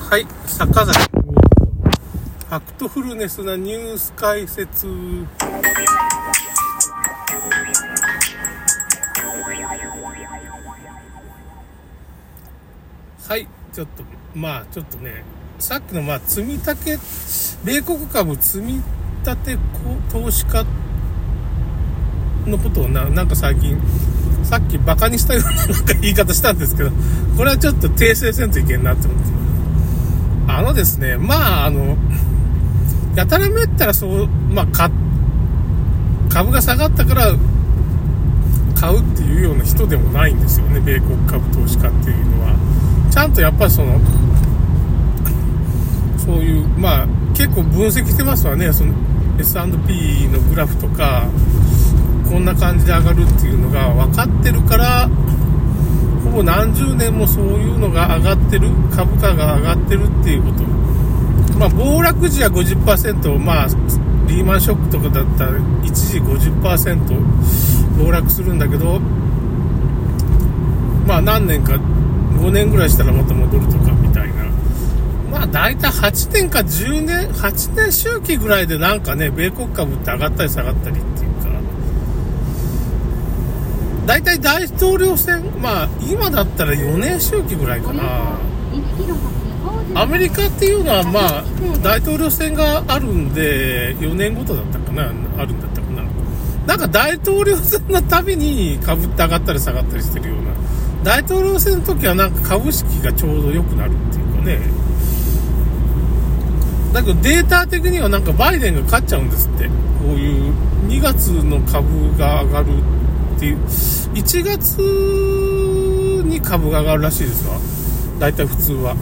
はい、坂崎。ファクトフルネスなニュース解説。はい、ちょっと、まあ、ちょっとね、さっきの、まあ、積み立て、米国株積み立て投資家のことをな、なんか最近、さっきバカにしたようななんか言い方したんですけど、これはちょっと訂正せんといけんなって思って。あのですね、まあ、あの、やたらめったらそう、まあ、か、株が下がったから買うっていうような人でもないんですよね、米国株投資家っていうのは。ちゃんとやっぱりその、そういう、まあ、結構分析してますわね、その S&P のグラフとか、こんな感じで上がるっていうのが分かってるから、ほぼ何十年もそういうのが上がってる、株価が上がってるっていうこと。まあ、暴落時は50%、まあ、リーマンショックとかだったら一時50%暴落するんだけど、まあ何年か、5年ぐらいしたらまた戻るとかみたいな。まあ大体8年か10年、8年周期ぐらいでなんかね、米国株って上がったり下がったりっていう、大体大統領選、まあ今だったら4年周期ぐらいかな。アメリカっていうのはまあ大統領選があるんで4年ごとだったかな、あるんだったかな。なんか大統領選のたびに株って上がったり下がったりしてるような。大統領選の時はなんか株式がちょうど良くなるっていうかね。だけどデータ的にはなんかバイデンが勝っちゃうんですって。こういう2月の株が上がるっていう。1月に株が上がるらしいですわ。大体普通は。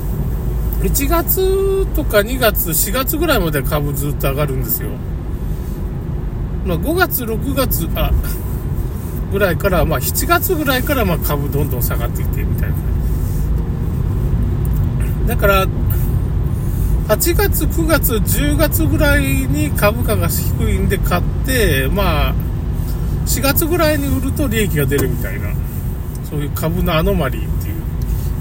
1月とか2月、4月ぐらいまで株ずっと上がるんですよ。まあ、5月、6月、あ、ぐらいから、まあ、7月ぐらいから、まあ、株どんどん下がっていってみたいな。だから、8月、9月、10月ぐらいに株価が低いんで買って、まあ、4月ぐらいに売ると利益が出るみたいな、そういう株のアノマリーっていう、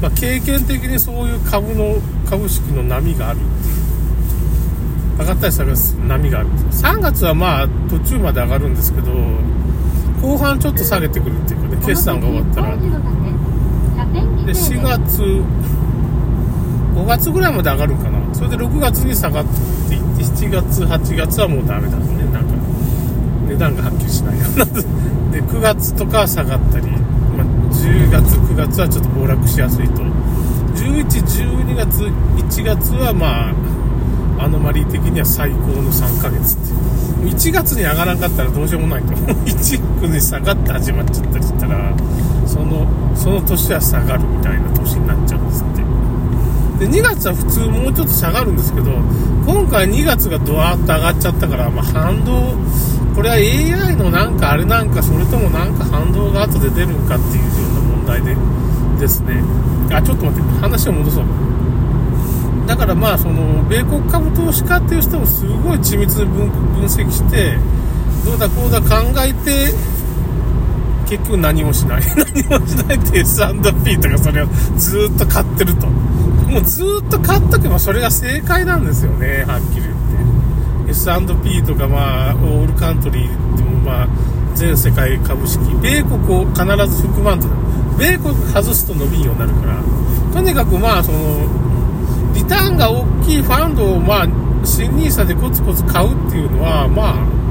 まあ、経験的にそういう株の、株式の波があるっていう、上がったり下がる波がある。3月はまあ、途中まで上がるんですけど、後半ちょっと下げてくるっていうかね、決算が終わったら。で、4月、5月ぐらいまで上がるかな。それで6月に下がっていって、7月、8月はもうダメだね。値段がはっきりしないよ。で、9月とか下がったり、まあ、10月、9月はちょっと暴落しやすいと。11、12月、1月はまあ、アノマリー的には最高の3ヶ月っていう。1月に上がらんかったらどうしようもないと。1月に下がって始まっちゃったりしたら、その、その年は下がるみたいな年になっちゃうんですって。で、2月は普通もうちょっと下がるんですけど、今回2月がドワーッと上がっちゃったから、まあ、反動、これは AI のなんかあれなんか、それともなんか反動が後で出るんかっていうような問題でですね。あ、ちょっと待って、話を戻そう。だからまあ、その、米国株投資家っていう人もすごい緻密に分析して、どうだこうだ考えて、結局何もしない。何もしないって S&P とかそれをずっと買ってると。もうずっと買っとけばそれが正解なんですよね、はっきり。S&P とかまあ、オールカントリーでもまあ、全世界株式、米国を必ず含まんと、米国外すと伸びんようになるから、とにかくまあ、その、リターンが大きいファンドをまあ、新 NISA でコツコツ買うっていうのは、まあ、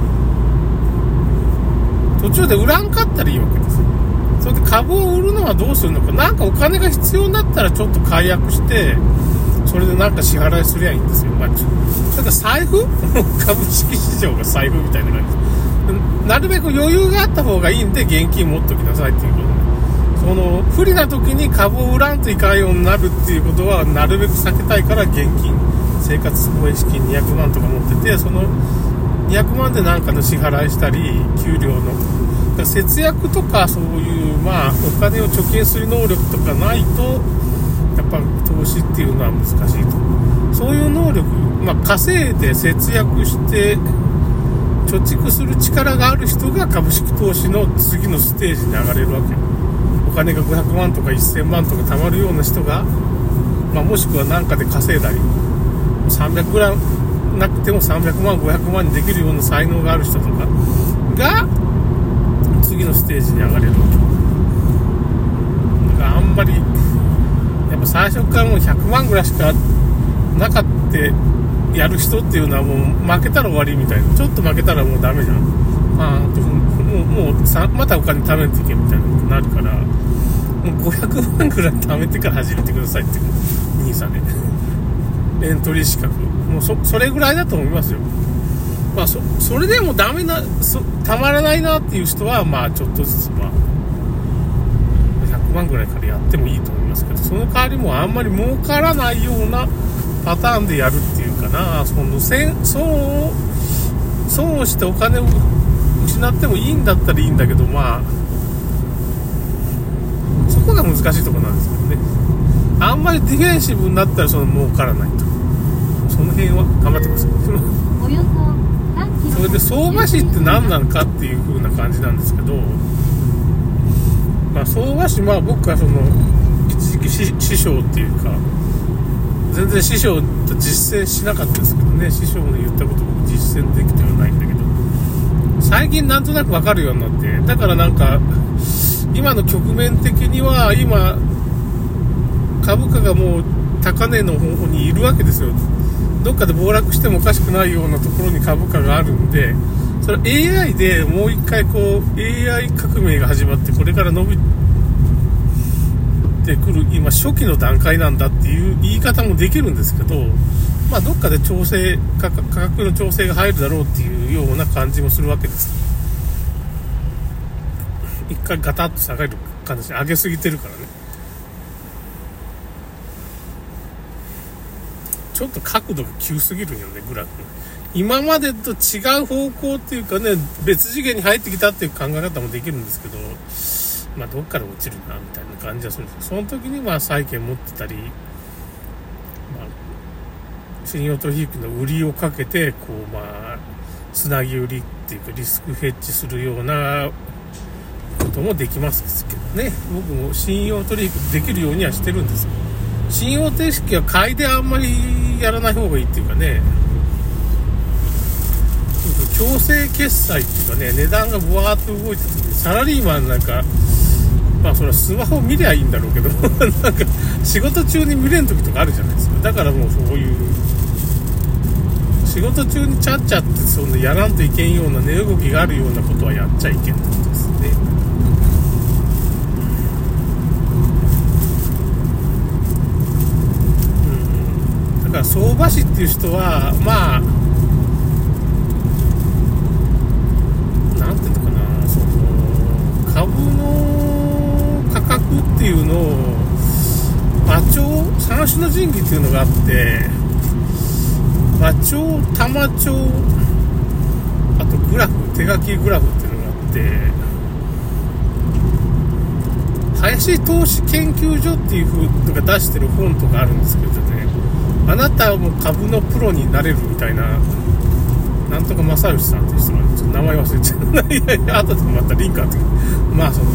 途中で売らんかったらいいわけです。それで株を売るのはどうするのか。なんかお金が必要になったらちょっと解約して、それでなんか支払いすりゃいいんですよ。まあ、ちょそれか財布？株式市場が財布みたいな感じ。なるべく余裕があった方がいいんで現金持っときなさいっていうことその不利な時に株を売らんといかんようになるっていうことはなるべく避けたいから現金生活防衛資金200万とか持っててその200万で何かの支払いしたり給料の節約とかそういうまあお金を貯金する能力とかないとやっぱ投資っていうのは難しいとそういう能力、まあ、稼いで節約して貯蓄する力がある人が株式投資の次のステージに上がれるわけお金が500万とか1000万とか貯まるような人がまあ、もしくは何かで稼いだり、300グラムなくても300万、500万にできるような才能がある人とかが、次のステージに上がれるわけ。だからあんまり、やっぱ最初からもう100万ぐらいしかなかってやる人っていうのはもう負けたら終わりみたいな。ちょっと負けたらもうダメじゃん。あともう、もうさ、またお金貯めていけみたいなことになるから、もう500万ぐらい貯めてから始めてくださいっていう、NISA で。エントリー資格。もうそ、それぐらいだと思いますよ。まあ、そ、それでもダメな、そ、たまらないなっていう人は、まあ、ちょっとずつ、まあ、100万ぐらいからやってもいいと思います、その代わりもあんまり儲からないようなパターンでやるっていうかな、その、損を、損をしてお金を失ってもいいんだったらいいんだけど、まあ、そこが難しいところなんですけどね。あんまりディフェンシブになったらその儲からないと。その辺は頑張ってください。それで相場師って何なのかっていう風な感じなんですけど、まあ、相場師、まあ僕はその、師匠っていうか、全然師匠と実践しなかったですけどね、師匠の言ったこと僕実践できてはないんだけど、最近なんとなくわかるようになって、だからなんか、今の局面的には、今、株価がもう高値の方にいるわけですよ。どっかで暴落してもおかしくないようなところに株価があるんで、それ AI でもう一回こう AI 革命が始まってこれから伸びててくる今初期の段階なんだっていう言い方もできるんですけど、まあ、どっかで調整価格の調整が入るだろうっていうような感じもするわけです一回ガタッと下がる感じ上げすぎてるからねちょっと角度が急すぎるよね、グラフ。今までと違う方向っていうかね、別次元に入ってきたっていう考え方もできるんですけど、まあ、どっから落ちるな、みたいな感じはするんですその時に、まあ、債券持ってたり、まあ、信用取引の売りをかけて、こう、まあ、つなぎ売りっていうか、リスクヘッジするようなこともできますけどね。僕も信用取引できるようにはしてるんですよ。信用定式は買いであんまりやらない方がいいっていうかね、強制決済っていうかね、値段がブワーっと動いてて、サラリーマンなんか、まあそれはスマホ見りゃいいんだろうけど、なんか仕事中に見れん時とかあるじゃないですか。だからもうそういう、仕事中にちゃっちゃってそのやらんといけんような値動きがあるようなことはやっちゃいけんってことですね。から相場師っていう人はまあなんていうのかなその株の価格っていうのを馬長三種の神器っていうのがあって馬長玉長あとグラフ手書きグラフっていうのがあって林投資研究所っていう風が出してる本とかあるんですけどねあなたも株のプロになれるみたいな、なんとか正義さんっていう人がちょっと名前忘れちゃう。いやいや、後でまたリンク貼ってまあ、その、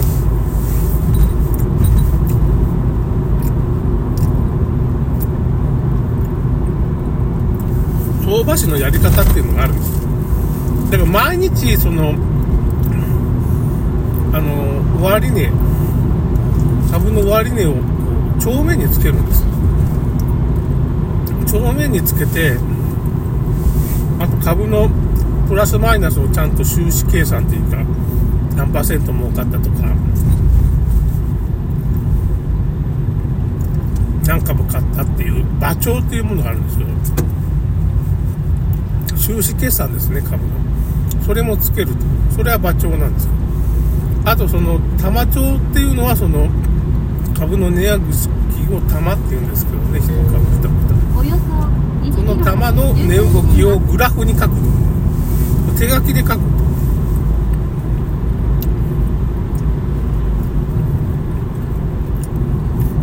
相場師のやり方っていうのがあるんですだから毎日、その、あの、終値、株の終値をこう帳面につけるんですよ。正面につけてあと株のプラスマイナスをちゃんと収支計算というか何パーセント儲かったとか何株買ったっていう馬帳っていうものがあるんですけど収支決算ですね株の。それもつけると。それは馬帳なんですよ。あとその玉帳っていうのはその株の値上げを玉っていうんですけどね1株2株この玉の値動きをグラフに書く手書きで書くと。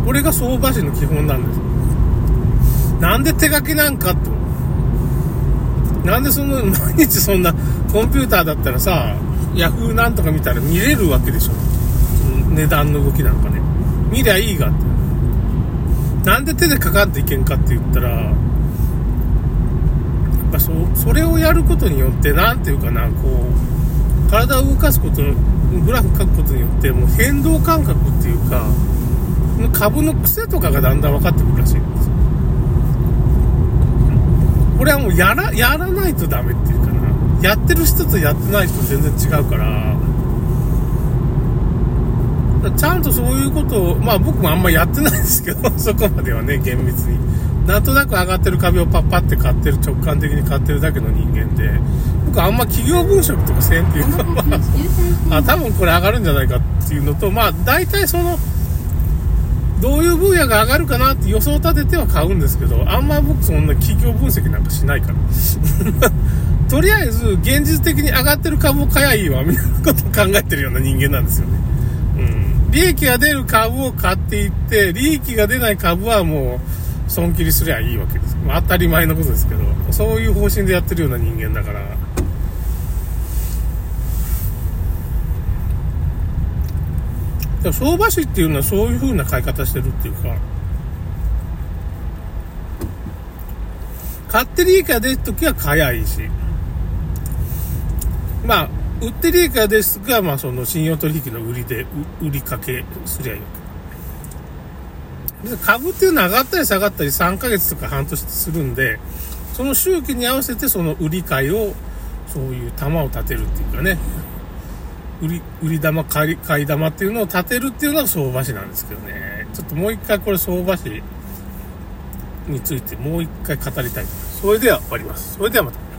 これが相場師の基本なんです。なんで手書きなんかとなんでその毎日そんなコンピューターだったらさヤフーなんとか見たら見れるわけでしょ。値段の動きなんかね。見りゃいいが。ってなんで手でかかっていけんかって言ったら、やっぱそ、それをやることによって、なんていうかな、こう、体を動かすことの、グラフ書くことによって、もう変動感覚っていうか、株の癖とかがだんだん分かってくるらしい。これはもうやら、やらないとダメっていうかな。やってる人とやってない人全然違うから、ちゃんとそういうことを、まあ僕もあんまやってないですけど、そこまではね、厳密に。なんとなく上がってる壁をパッパって買ってる、直感的に買ってるだけの人間で、僕あんま企業文書とかせんっていうのは、あ、多分これ上がるんじゃないかっていうのと、まあ大体その、どういう分野が上がるかなって予想立てては買うんですけど、あんま僕そんな企業分析なんかしないから。とりあえず、現実的に上がってる株を買えばいいわ、みたいなことを考えてるような人間なんですよね。うん。利益が出る株を買っていって、利益が出ない株はもう、損切りすりゃいいわけです。まあ、当たり前のことですけど、そういう方針でやってるような人間だから、相場師っていうのはそういう風な買い方してるっていうか、買って利益が出るときは買やいいし、まあ、売って利益が出るときは、まあ、その信用取引の売りで、売りかけすりゃいいわけ。株っていうのは上がったり下がったり3ヶ月とか半年するんで、その周期に合わせてその売り買いを、そういう玉を立てるっていうかね、売り、売り玉、買い、買い玉っていうのを立てるっていうのが相場師なんですけどね。ちょっともう一回これ相場師についてもう一回語りたい。それでは終わります。それではまた。